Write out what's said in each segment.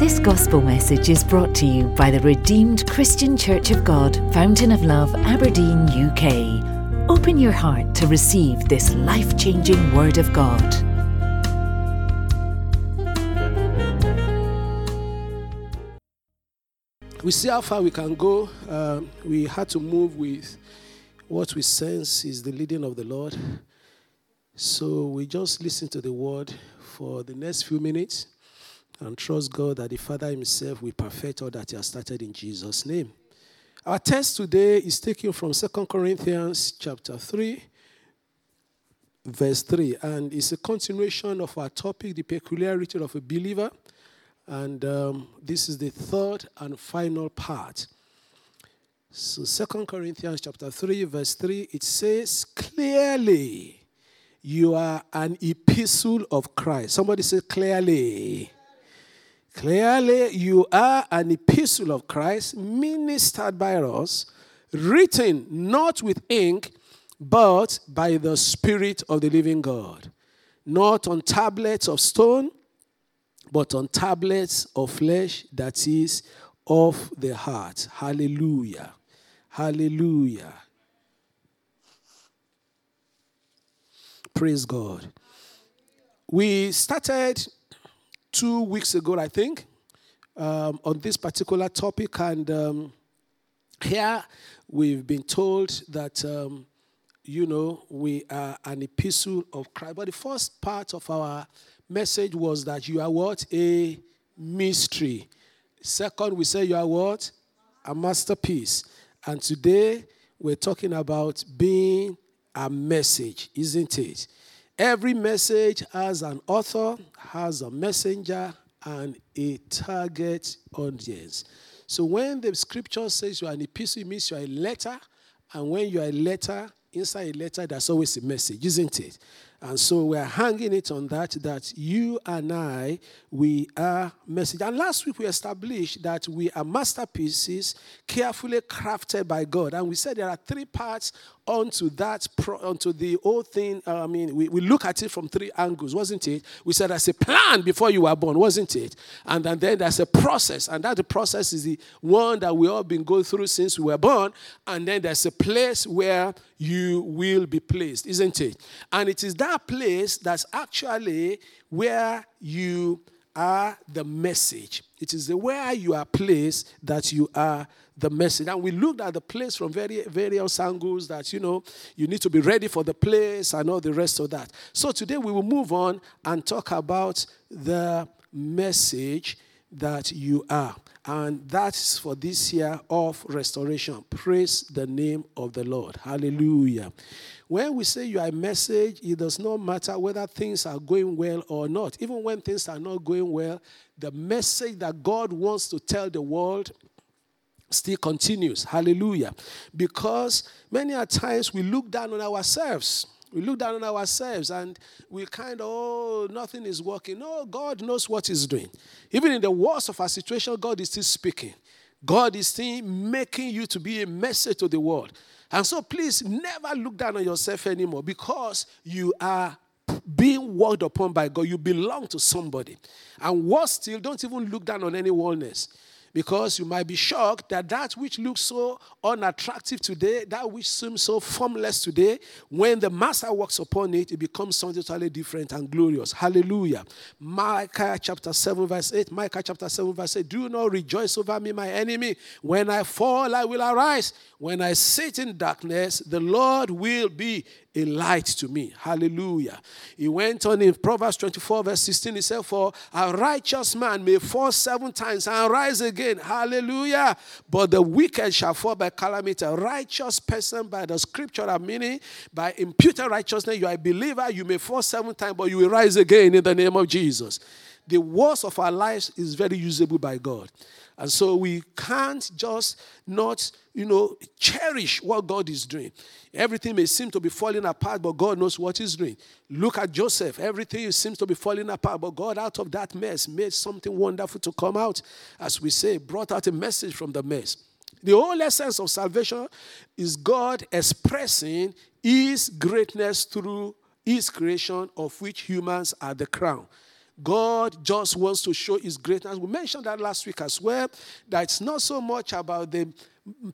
This gospel message is brought to you by the Redeemed Christian Church of God, Fountain of Love, Aberdeen, UK. Open your heart to receive this life changing Word of God. We see how far we can go. Um, we had to move with what we sense is the leading of the Lord. So we just listen to the word for the next few minutes and trust God that the Father Himself will perfect all that He has started in Jesus' name. Our text today is taken from 2 Corinthians chapter 3, verse 3, and it's a continuation of our topic, the peculiarity of a believer. And um, this is the third and final part. So 2 Corinthians chapter 3, verse 3, it says, Clearly you are an epistle of Christ. Somebody say, Clearly. Clearly, you are an epistle of Christ, ministered by us, written not with ink, but by the Spirit of the living God, not on tablets of stone, but on tablets of flesh, that is, of the heart. Hallelujah. Hallelujah. Praise God. We started two weeks ago, I think, um, on this particular topic. And um, here we've been told that, um, you know, we are an epistle of Christ. But the first part of our message was that you are what? A mystery. Second, we say you are what? A masterpiece. And today we're talking about being a message, isn't it? Every message has an author, has a messenger, and a target audience. So when the scripture says you are an epistle, it means you are a letter. And when you are a letter, inside a letter, there's always a message, isn't it? And so we're hanging it on that, that you and I, we are message. And last week we established that we are masterpieces carefully crafted by God. And we said there are three parts onto that, onto the whole thing. Uh, I mean, we, we look at it from three angles, wasn't it? We said there's a plan before you were born, wasn't it? And, and then there's a process. And that process is the one that we all been going through since we were born. And then there's a place where you will be placed, isn't it? And it is that place that's actually where you are the message. It is the where you are placed that you are the message. And we looked at the place from very various angles that, you know, you need to be ready for the place and all the rest of that. So today we will move on and talk about the message that you are. And that's for this year of restoration. Praise the name of the Lord. Hallelujah. When we say you are a message, it does not matter whether things are going well or not. Even when things are not going well, the message that God wants to tell the world still continues. Hallelujah. Because many a times we look down on ourselves. We look down on ourselves and we kind of, oh, nothing is working. No, God knows what He's doing. Even in the worst of our situation, God is still speaking. God is still making you to be a message to the world. And so please never look down on yourself anymore because you are being worked upon by God. You belong to somebody. And worse still, don't even look down on any wellness because you might be shocked that that which looks so unattractive today, that which seems so formless today, when the master works upon it, it becomes something totally different and glorious. Hallelujah. Micah chapter 7, verse 8. Micah chapter 7, verse 8. Do not rejoice over me, my enemy. When I fall, I will arise. When I sit in darkness, the Lord will be a light to me. Hallelujah. He went on in Proverbs 24, verse 16. He said, For a righteous man may fall seven times and rise again. Hallelujah. But the wicked shall fall by calamity. A righteous person, by the scripture, I meaning by imputed righteousness, you are a believer, you may fall seven times, but you will rise again in the name of Jesus. The worst of our lives is very usable by God. And so we can't just not, you know, cherish what God is doing. Everything may seem to be falling apart, but God knows what He's doing. Look at Joseph. Everything seems to be falling apart, but God, out of that mess, made something wonderful to come out. As we say, brought out a message from the mess. The whole essence of salvation is God expressing His greatness through His creation, of which humans are the crown. God just wants to show his greatness. We mentioned that last week as well, that it's not so much about the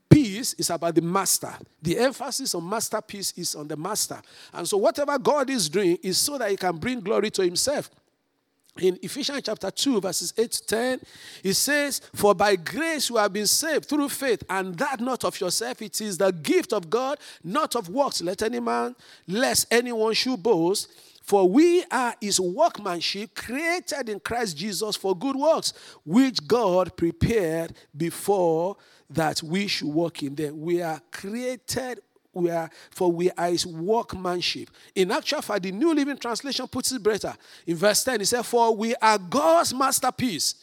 peace it's about the master. The emphasis on masterpiece is on the master. And so, whatever God is doing is so that he can bring glory to himself. In Ephesians chapter 2, verses 8 to 10, it says, For by grace you have been saved through faith, and that not of yourself, it is the gift of God, not of works. Let any man, lest anyone should boast. For we are his workmanship, created in Christ Jesus for good works, which God prepared before that we should walk in them. We are created we are for we are his workmanship. In actual fact, the New Living Translation puts it better. In verse 10, it says, For we are God's masterpiece.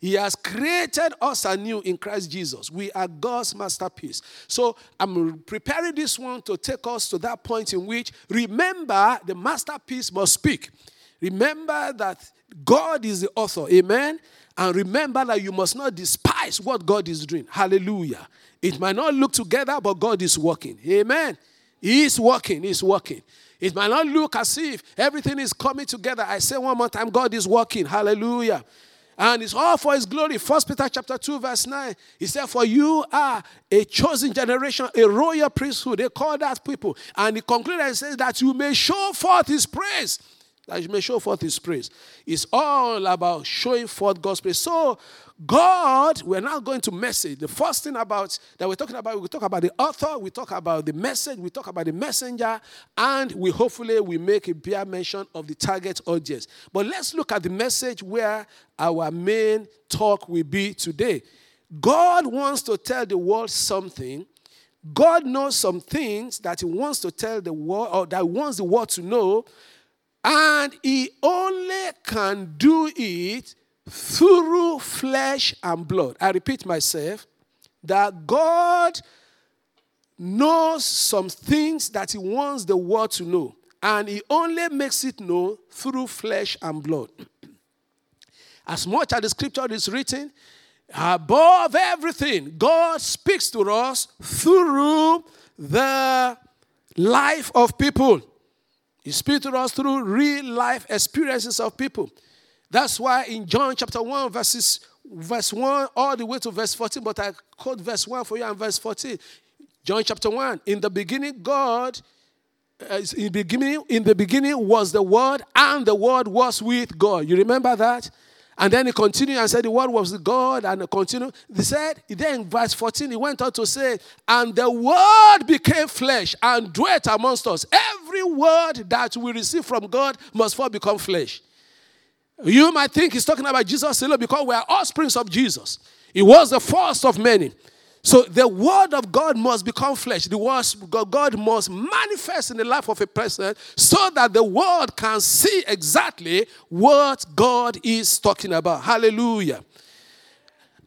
He has created us anew in Christ Jesus. We are God's masterpiece. So I'm preparing this one to take us to that point in which remember the masterpiece must speak. Remember that God is the author. Amen. And remember that you must not despise what God is doing. Hallelujah. It might not look together, but God is working. Amen. He is working. He is working. It might not look as if everything is coming together. I say one more time, God is working. Hallelujah. And it's all for his glory. First Peter chapter 2, verse 9. He said, For you are a chosen generation, a royal priesthood. They call that people. And he concluded and says that you may show forth his praise that you may show forth his praise. It's all about showing forth God's praise. So, God, we're now going to message. The first thing about that we're talking about, we talk about the author, we talk about the message, we talk about the messenger, and we hopefully we make a bare mention of the target audience. But let's look at the message where our main talk will be today. God wants to tell the world something. God knows some things that He wants to tell the world, or that wants the world to know, and he only can do it through flesh and blood. I repeat myself that God knows some things that he wants the world to know, and he only makes it known through flesh and blood. As much as the scripture is written, above everything, God speaks to us through the life of people. He speaks to us through real life experiences of people. That's why in John chapter 1, verses verse 1 all the way to verse 14, but I quote verse 1 for you and verse 14. John chapter 1. In the beginning, God, uh, in, the beginning, in the beginning was the Word, and the Word was with God. You remember that? And then he continued and said, The word was God, and continued. He said, then verse 14, he went on to say, And the word became flesh and dwelt amongst us. Every word that we receive from God must first become flesh. You might think he's talking about Jesus alone because we are offsprings of Jesus. He was the first of many. So the word of God must become flesh. The word God must manifest in the life of a person so that the world can see exactly what God is talking about. Hallelujah.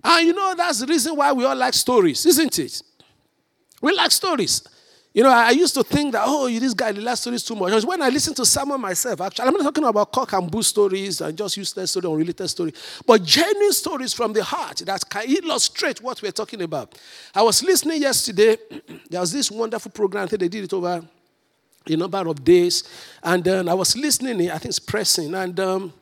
And you know, that's the reason why we all like stories, isn't it? We like stories. You know, I used to think that, oh, this guy, the last story is too much. When I listen to someone myself, actually, I'm not talking about cock and bull stories and just useless story or related story, but genuine stories from the heart that can illustrate what we're talking about. I was listening yesterday. there was this wonderful program. I think they did it over a number of days. And then I was listening, I think it's pressing. And um,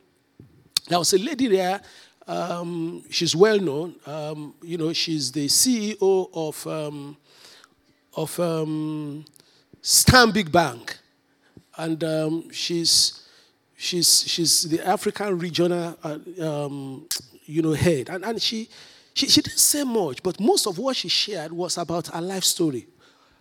there was a lady there. Um, she's well known. Um, you know, she's the CEO of um, of um, Stanbic Bank, and um, she's she's she's the African regional uh, um, you know head, and, and she, she she didn't say much, but most of what she shared was about her life story.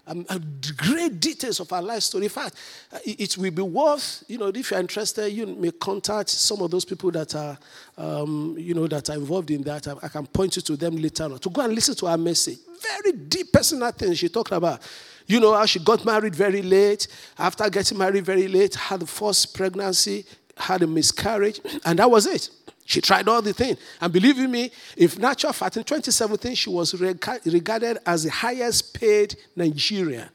Um, uh, great details of her life story. In fact, uh, it, it, will be worth, you know, if you're interested, you may contact some of those people that are, um, you know, that are involved in that. I, I, can point you to them later on to go and listen to her message very deep personal things she talked about. You know how she got married very late. After getting married very late, had the first pregnancy, had a miscarriage, and that was it. She tried all the things. And believe me, if natural fact, in 2017, she was regarded as the highest paid Nigerian.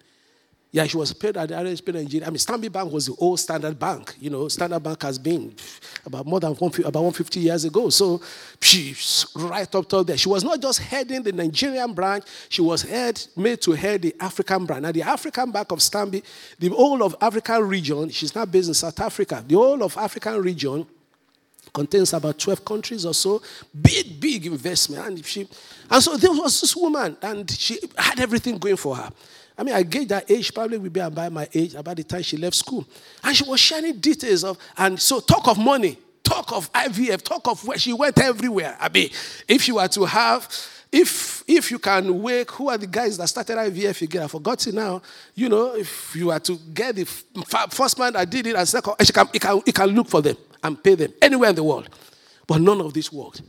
Yeah, she was paid at the highest paid Nigerian. I mean, Stanbic Bank was the old Standard Bank. You know, Standard Bank has been about more than one, about 150 years ago. So she's right up top there. She was not just heading the Nigerian branch, she was head, made to head the African branch. Now, the African Bank of Stanbic, the whole of African region, she's now based in South Africa. The whole of African region contains about 12 countries or so. Big, big investment. And she and so there was this woman, and she had everything going for her. I mean, I gave that age, probably would be about my age, about the time she left school. And she was sharing details of, and so talk of money, talk of IVF, talk of where she went everywhere. I mean, if you were to have, if if you can wake, who are the guys that started IVF again? I forgot it now. You know, if you were to get the first man that did it and second, he can, he can, he can look for them and pay them anywhere in the world. But none of this worked.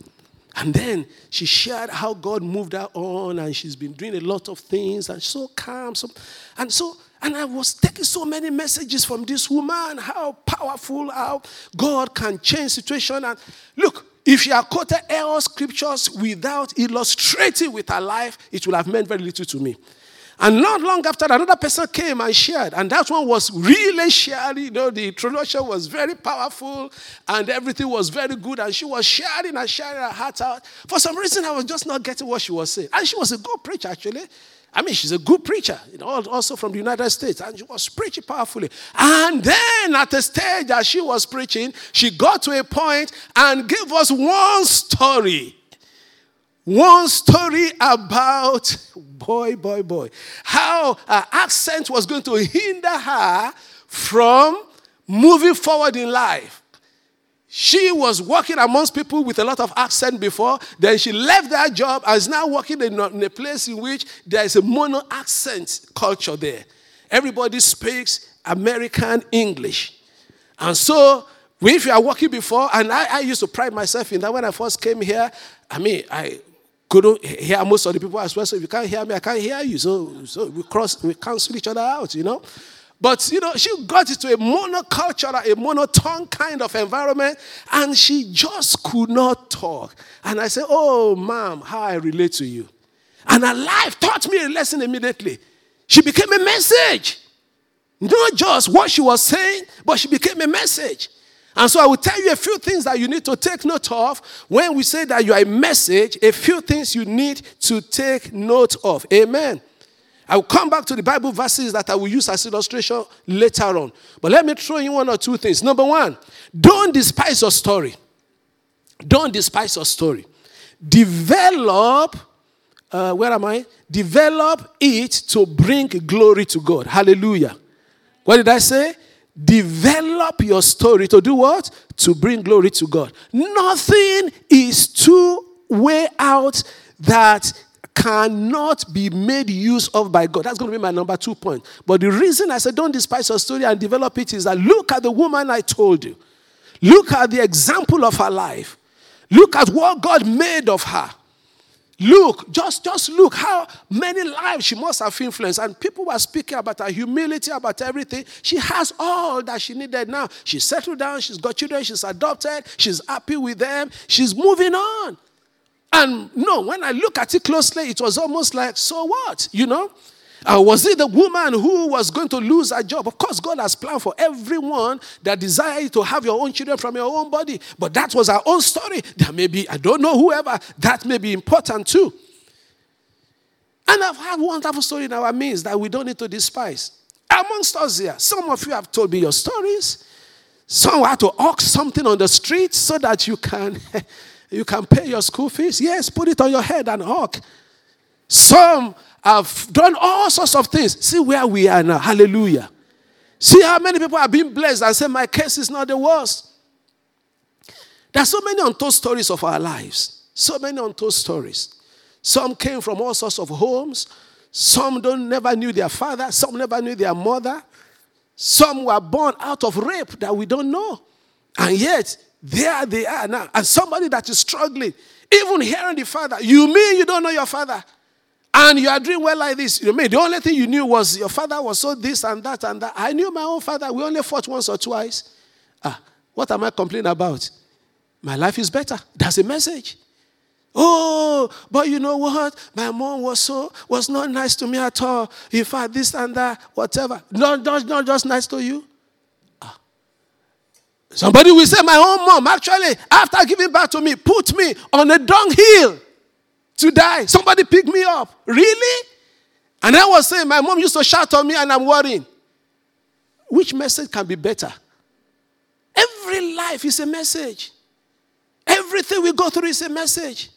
And then she shared how God moved her on, and she's been doing a lot of things, and so calm. So, and so, and I was taking so many messages from this woman, how powerful, how God can change situation. And look, if she had quoted all scriptures without illustrating with her life, it would have meant very little to me. And not long after, another person came and shared, and that one was really sharing. You know, the introduction was very powerful, and everything was very good. And she was sharing and sharing her heart out. For some reason, I was just not getting what she was saying. And she was a good preacher, actually. I mean, she's a good preacher, you know, also from the United States, and she was preaching powerfully. And then at the stage that she was preaching, she got to a point and gave us one story one story about boy, boy, boy, how her accent was going to hinder her from moving forward in life. She was working amongst people with a lot of accent before. Then she left that job and is now working in a, in a place in which there is a mono accent culture there. Everybody speaks American English. And so, if you are working before, and I, I used to pride myself in that when I first came here, I mean, I couldn't hear most of the people as well. So if you can't hear me, I can't hear you. So, so we cross, we cancel each other out, you know. But you know, she got into a monocultural, a monotone kind of environment, and she just could not talk. And I said, Oh, ma'am, how I relate to you. And her life taught me a lesson immediately. She became a message. Not just what she was saying, but she became a message. And so I will tell you a few things that you need to take note of when we say that you are a message, a few things you need to take note of. Amen. I will come back to the Bible verses that I will use as illustration later on. But let me throw in one or two things. Number one, don't despise your story. Don't despise your story. Develop, uh, where am I? Develop it to bring glory to God. Hallelujah. What did I say? Develop your story to do what? To bring glory to God. Nothing is too way out that cannot be made use of by God. That's going to be my number two point. But the reason I said don't despise your story and develop it is that look at the woman I told you. Look at the example of her life. Look at what God made of her. Look, just, just look how many lives she must have influenced. And people were speaking about her humility, about everything. She has all that she needed now. She's settled down, she's got children, she's adopted, she's happy with them, she's moving on. And no, when I look at it closely, it was almost like, so what? You know? Uh, was it the woman who was going to lose her job? Of course, God has planned for everyone that desires to have your own children from your own body. But that was our own story. There may be, I don't know whoever, that may be important too. And I've had wonderful story in our midst that we don't need to despise. Amongst us here, some of you have told me your stories. Some had to ask something on the street so that you can, you can pay your school fees. Yes, put it on your head and hawk. Some have done all sorts of things. See where we are now. Hallelujah. See how many people have been blessed and say, My case is not the worst. There are so many untold stories of our lives. So many untold stories. Some came from all sorts of homes. Some don't never knew their father. Some never knew their mother. Some were born out of rape that we don't know. And yet, there they are now. And somebody that is struggling, even hearing the father, you mean you don't know your father? And you are doing well like this. You mean the only thing you knew was your father was so this and that and that. I knew my own father. We only fought once or twice. Ah, what am I complaining about? My life is better. That's a message. Oh, but you know what? My mom was so was not nice to me at all. In fact, this and that, whatever. Not, not, not just nice to you. Ah. Somebody will say, My own mom, actually, after giving back to me, put me on a dunghill to die. Somebody pick me up. Really? And I was saying, my mom used to shout on me and I'm worrying. Which message can be better? Every life is a message. Everything we go through is a message.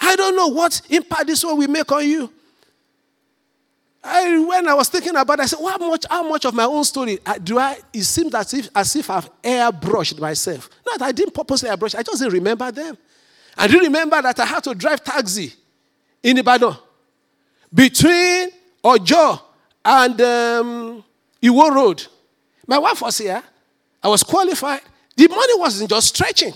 I don't know what impact this one will make on you. I, when I was thinking about it, I said, well, how, much, how much of my own story uh, do I? It seems as if, as if I've airbrushed myself. Not I didn't purposely airbrush, I just didn't remember them. I didn't remember that I had to drive taxi in Ibadan between Ojo and um, Iwo Road. My wife was here. I was qualified. The money wasn't just stretching.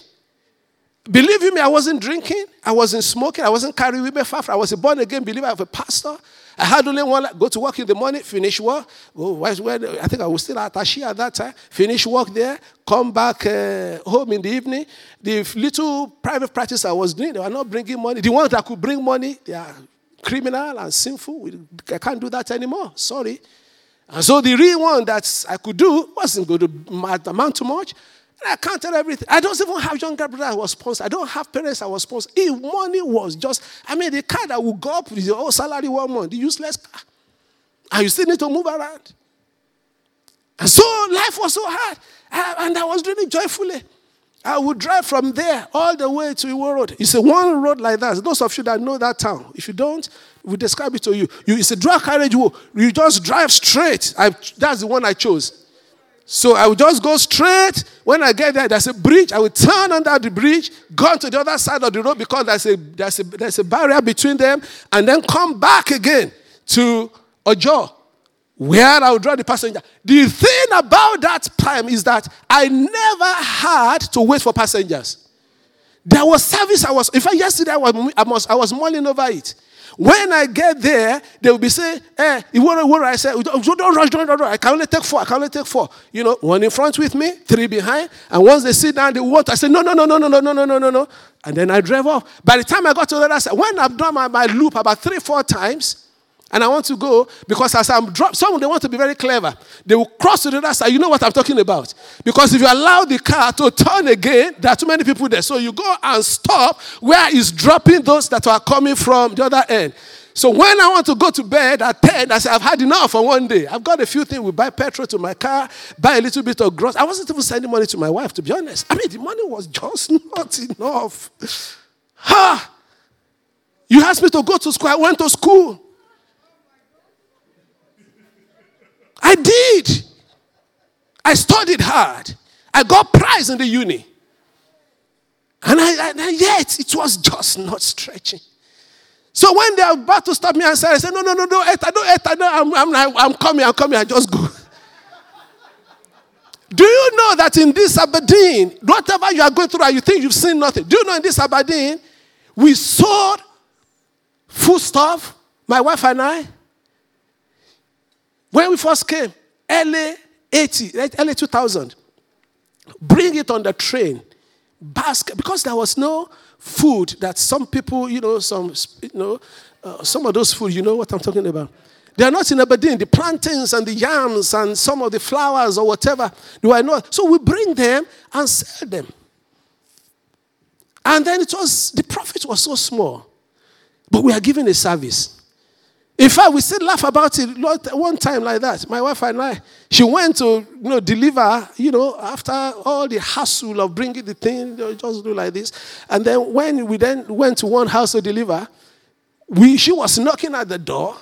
Believe me, I wasn't drinking. I wasn't smoking. I wasn't carrying women far. I was a born again believer of a pastor. I had only one go to work in the morning, finish work. Oh, where, I think I was still at Tashi at that time. Finish work there, come back uh, home in the evening. The little private practice I was doing, they were not bringing money. The ones that could bring money, they are criminal and sinful. I can't do that anymore. Sorry. And so the real one that I could do wasn't going to amount to much. I counted everything. I don't even have younger brother I was sponsored. I don't have parents I was sponsored. If money was just, I mean, the car that would go up with your whole salary one month, the useless car. And you still need to move around. And so life was so hard. And I was doing it joyfully. I would drive from there all the way to Iwo Road. It's a one road like that. Those of you that know that town, if you don't, we describe it to you. you it's a drug carriage. You just drive straight. I, that's the one I chose. So I would just go straight. When I get there, there's a bridge. I would turn under the bridge, go to the other side of the road because there's a, there's a, there's a barrier between them, and then come back again to Ojo where I would draw the passenger. The thing about that time is that I never had to wait for passengers. There was service I was, in fact, yesterday I was, I was, I was mulling over it. When I get there, they will be saying, eh, what, what I said, don't rush, don't, don't, I can only take four, I can only take four. You know, one in front with me, three behind. And once they sit down, they want, I say, no, no, no, no, no, no, no, no, no, no, no. And then I drive off. By the time I got to the other side, when I've done my, my loop about three, four times, and I want to go because as I'm drop, some they want to be very clever. They will cross to the other side. You know what I'm talking about? Because if you allow the car to turn again, there are too many people there. So you go and stop where it's dropping those that are coming from the other end. So when I want to go to bed at 10, I say, I've had enough for one day. I've got a few things. We buy petrol to my car, buy a little bit of groceries. I wasn't even sending money to my wife, to be honest. I mean, the money was just not enough. Ha! You asked me to go to school. I went to school. I did. I studied hard. I got prize in the uni. And, I, and yet it was just not stretching. So when they are about to stop me and say, I said, no, no, no, don't don't no, I'm, I'm, I'm coming, I'm coming, I just go. Do you know that in this Aberdeen, whatever you are going through, you think you've seen nothing? Do you know in this Aberdeen, we sold food stuff, my wife and I, when we first came, early 80, early 2000, bring it on the train, basket, because there was no food that some people, you know, some, you know, uh, some of those food, you know what I'm talking about. They are not in Aberdeen. The plantains and the yams and some of the flowers or whatever, do I know? So we bring them and sell them. And then it was, the profit was so small. But we are giving a service. In fact, we still laugh about it one time like that. My wife and I, she went to you know deliver, you know, after all the hassle of bringing the thing, just do like this. And then when we then went to one house to deliver, we she was knocking at the door,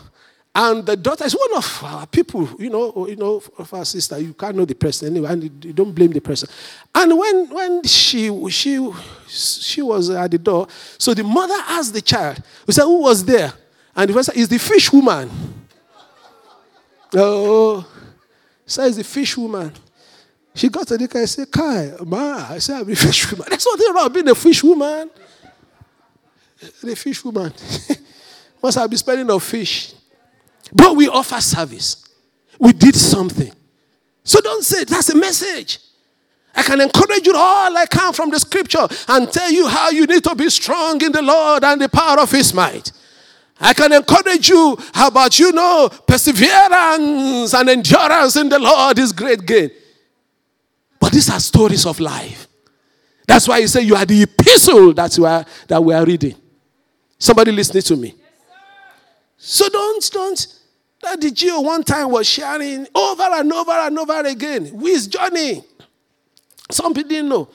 and the daughter is one of our people, you know, you know, of our sister. You can't know the person anyway, and you don't blame the person. And when when she she she was at the door, so the mother asked the child, we said, who was there? And the person is the fish woman. Oh, oh. says the fish woman. She got to the car and said, Kai, ma, I said, I'm a fish woman. That's what they're about, being a fish woman. The fish woman. Must have been spelling of fish. But we offer service. We did something. So don't say that's a message. I can encourage you all I can from the scripture and tell you how you need to be strong in the Lord and the power of his might. I can encourage you. How about you know perseverance and endurance in the Lord is great gain. But these are stories of life. That's why you say you are the epistle that we are that we are reading. Somebody listening to me. so don't don't that the G.O. one time was sharing over and over and over again with Johnny. Some people didn't know.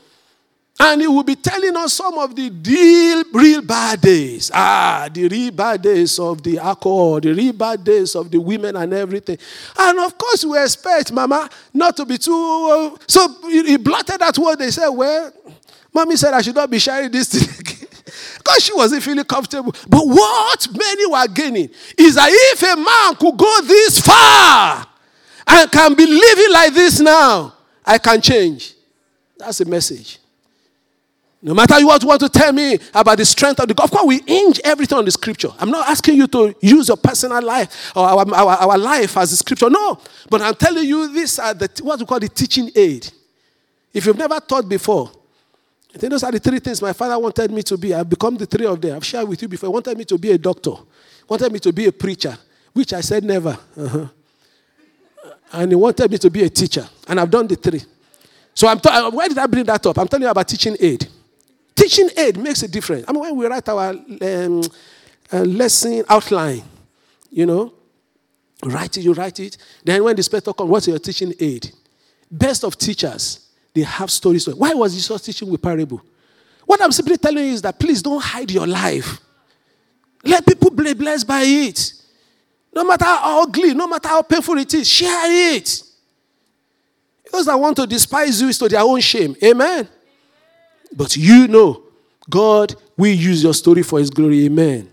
And he will be telling us some of the real, real bad days. Ah, the real bad days of the alcohol, the real bad days of the women and everything. And of course, we expect Mama not to be too. So he blotted out what they said. Well, Mommy said I should not be sharing this thing because she wasn't feeling comfortable. But what many were gaining is that if a man could go this far and can be living like this now, I can change. That's the message. No matter what you want to tell me about the strength of the God, of course, we hinge everything on the scripture. I'm not asking you to use your personal life or our, our, our life as the scripture. No. But I'm telling you, this are the, what we call the teaching aid. If you've never taught before, I think those are the three things my father wanted me to be. I've become the three of them. I've shared with you before. He wanted me to be a doctor, wanted me to be a preacher, which I said never. Uh-huh. And he wanted me to be a teacher. And I've done the three. So I'm ta- why did I bring that up? I'm telling you about teaching aid. Teaching aid makes a difference. I mean, when we write our um, uh, lesson outline, you know, write it, you write it. Then when the inspector comes, what's your teaching aid? Best of teachers, they have stories. Why was Jesus teaching with parable? What I'm simply telling you is that please don't hide your life. Let people be blessed by it. No matter how ugly, no matter how painful it is, share it. Those that want to despise you is to their own shame. Amen. But you know, God will use your story for His glory. Amen.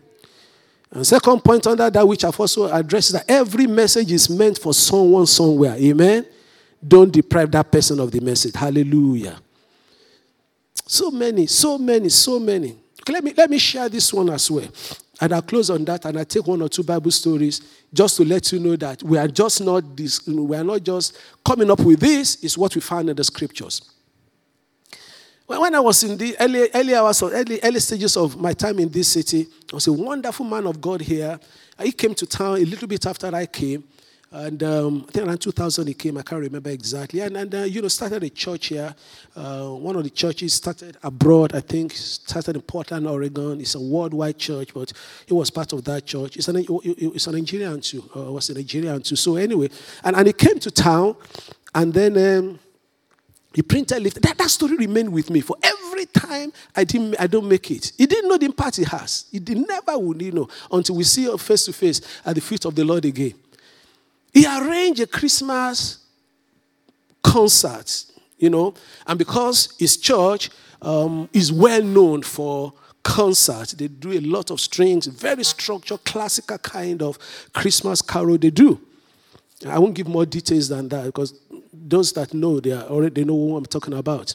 And second point under that, which I've also addressed, is that every message is meant for someone somewhere. Amen. Don't deprive that person of the message. Hallelujah. So many, so many, so many. Let me, let me share this one as well. And I'll close on that and i take one or two Bible stories just to let you know that we are just not this, we are not just coming up with this, it's what we find in the scriptures. When I was in the early, early hours or early, early stages of my time in this city, there was a wonderful man of God here. He came to town a little bit after I came. And um, I think around 2000 he came, I can't remember exactly. And, and uh, you know, started a church here. Uh, one of the churches started abroad, I think, started in Portland, Oregon. It's a worldwide church, but he was part of that church. It's an, it's a Nigerian too, uh, was a Nigerian too. So anyway, and, and he came to town, and then um, he printer lift. That, that story remained with me for every time I didn't I don't make it. He didn't know the impact he has. He did, never would you know until we see him face to face at the feet of the Lord again. He arranged a Christmas concert, you know, and because his church um, is well known for concerts, they do a lot of strings, very structured, classical kind of Christmas carol they do. I won't give more details than that because those that know, they are already they know what I'm talking about.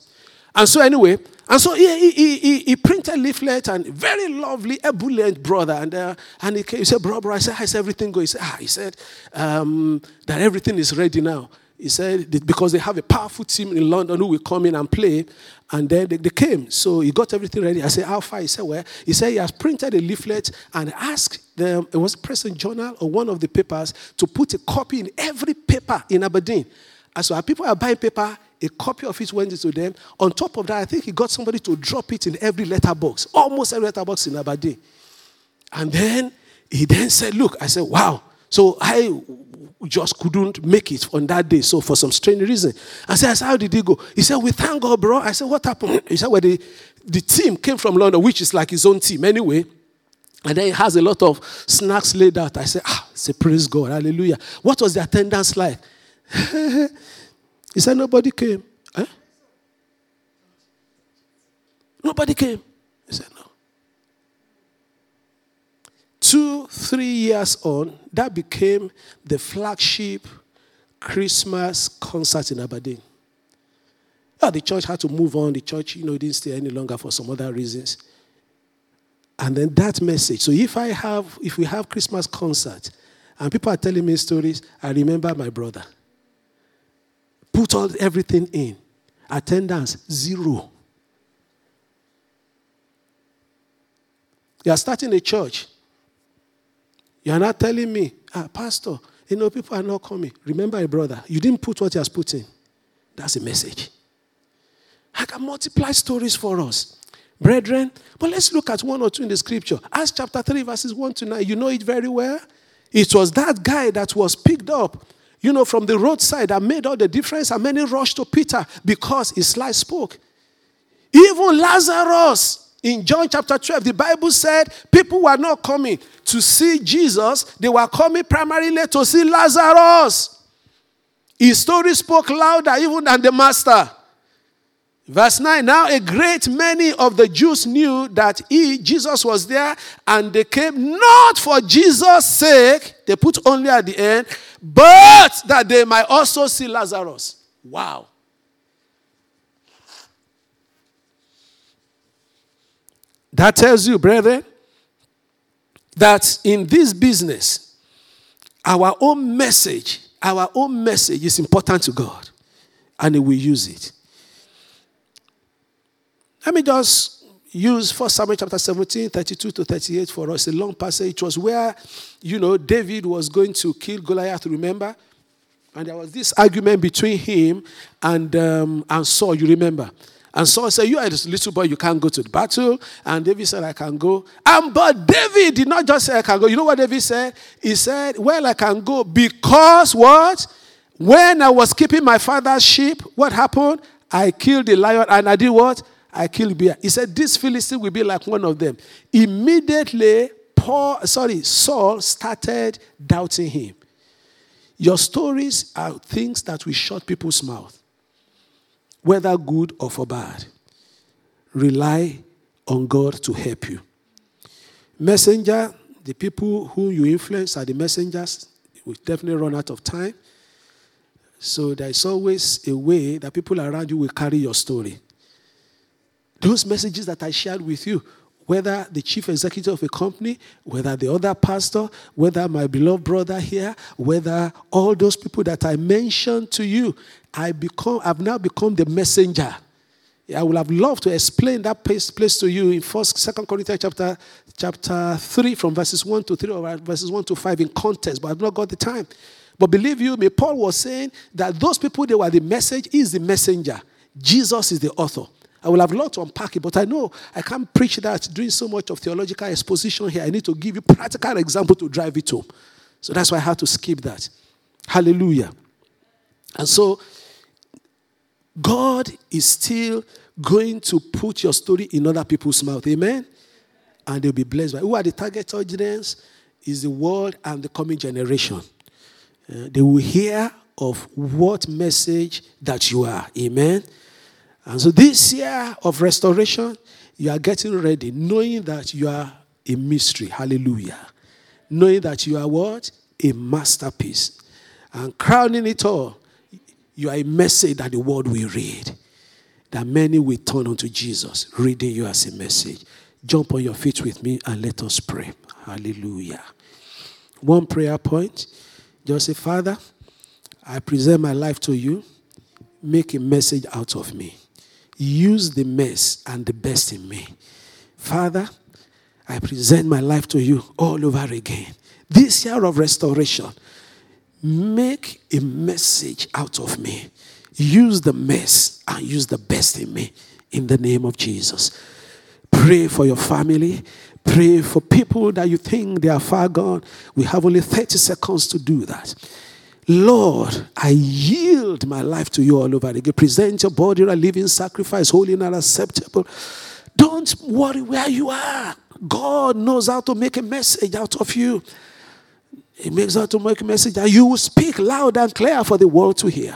And so anyway, and so he, he, he, he printed leaflet and very lovely, ebullient brother. And, uh, and he, came, he said, bro, bro, I said, how's everything going? He said, ah, he said um, that everything is ready now. He said, because they have a powerful team in London who will come in and play. And then they, they came. So he got everything ready. I said, how far? He said, well, he said he has printed a leaflet and asked them, it was Press and Journal or one of the papers, to put a copy in every paper in Aberdeen. And so people are buying paper, a copy of it went into them. On top of that, I think he got somebody to drop it in every letterbox, almost every letterbox in Aberdeen. And then he then said, Look, I said, wow. So I just couldn't make it on that day. So for some strange reason. I said, How did he go? He said, We thank God, bro. I said, What happened? He said, Well, the, the team came from London, which is like his own team anyway. And then he has a lot of snacks laid out. I said, Ah, say, praise God, hallelujah. What was the attendance like? he said, Nobody came. Eh? Nobody came. He said, No. Two, three years on, that became the flagship Christmas concert in Aberdeen. Oh, the church had to move on. The church, you know, didn't stay any longer for some other reasons. And then that message. So if I have, if we have Christmas concert and people are telling me stories, I remember my brother. Put all everything in. Attendance zero. You are starting a church. You are not telling me, ah, Pastor, you know, people are not coming. Remember, a brother, you didn't put what he has put in. That's the message. I can multiply stories for us. Brethren, but let's look at one or two in the scripture. Acts chapter 3, verses 1 to 9. You know it very well. It was that guy that was picked up you know, from the roadside that made all the difference. And many rushed to Peter because his life spoke. Even Lazarus in John chapter 12, the Bible said people were not coming to see Jesus, they were coming primarily to see Lazarus. His story spoke louder even than the master. Verse 9 Now a great many of the Jews knew that he, Jesus, was there, and they came not for Jesus' sake, they put only at the end, but that they might also see Lazarus. Wow. That tells you, brethren, that in this business, our own message, our own message is important to God, and He will use it. Let me just use 1 Samuel chapter 17, 32 to 38 for us, a long passage. It was where, you know, David was going to kill Goliath, remember? And there was this argument between him and, um, and Saul, you remember? And Saul said, You are a little boy, you can't go to the battle. And David said, I can go. And but David did not just say, I can go. You know what David said? He said, Well, I can go because what? When I was keeping my father's sheep, what happened? I killed the lion and I did what? I killed bear. He said, This Philistine will be like one of them. Immediately, Paul, sorry, Saul started doubting him. Your stories are things that will shut people's mouth, whether good or for bad. Rely on God to help you. Messenger, the people who you influence are the messengers. We definitely run out of time. So there's always a way that people around you will carry your story. Those messages that I shared with you, whether the chief executive of a company, whether the other pastor, whether my beloved brother here, whether all those people that I mentioned to you, I become, I've now become the messenger. I would have loved to explain that place, place to you in First, Second Corinthians chapter chapter three, from verses one to three or verses one to five in context, but I've not got the time. But believe you me, Paul was saying that those people they were the message, is the messenger. Jesus is the author. I will have a lot to unpack it, but I know I can't preach that doing so much of theological exposition here. I need to give you practical example to drive it home. So that's why I had to skip that. Hallelujah. And so God is still going to put your story in other people's mouth. Amen. And they'll be blessed by who are the target audience is the world and the coming generation. Uh, they will hear of what message that you are. Amen. And so this year of restoration, you are getting ready, knowing that you are a mystery. Hallelujah. Knowing that you are what? A masterpiece. And crowning it all, you are a message that the world will read. That many will turn unto Jesus, reading you as a message. Jump on your feet with me and let us pray. Hallelujah. One prayer point. Just say, Father, I present my life to you. Make a message out of me use the mess and the best in me. Father, I present my life to you all over again. This year of restoration, make a message out of me. Use the mess and use the best in me in the name of Jesus. Pray for your family. Pray for people that you think they are far gone. We have only 30 seconds to do that. Lord, I yield my life to you all over again. Present your body a living sacrifice, holy and acceptable. Don't worry where you are. God knows how to make a message out of you. He makes out to make a message that you will speak loud and clear for the world to hear.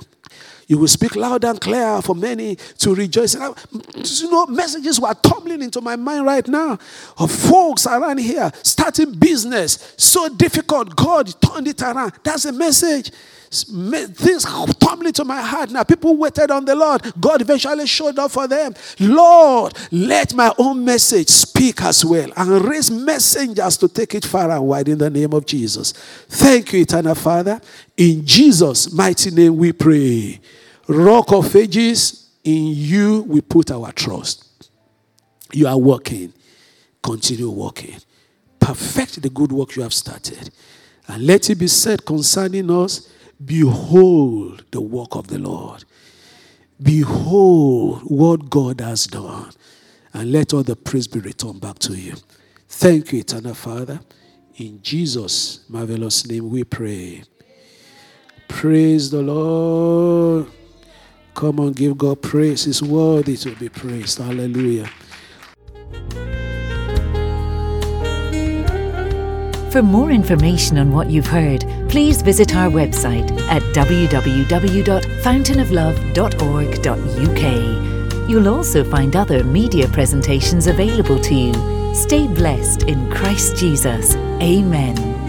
You will speak loud and clear for many to rejoice. You know, messages were tumbling into my mind right now of folks around here starting business. So difficult. God turned it around. That's a message. Things tumbling to my heart now. People waited on the Lord. God eventually showed up for them. Lord, let my own message speak as well and raise messengers to take it far and wide in the name of Jesus. Thank you, eternal Father. In Jesus' mighty name we pray. Rock of ages, in you we put our trust. You are working. Continue working. Perfect the good work you have started. And let it be said concerning us Behold the work of the Lord. Behold what God has done. And let all the praise be returned back to you. Thank you, eternal Father. In Jesus' marvelous name we pray. Praise the Lord. Come on, give God praise. He's worthy to be praised. Hallelujah. For more information on what you've heard, please visit our website at www.fountainoflove.org.uk. You'll also find other media presentations available to you. Stay blessed in Christ Jesus. Amen.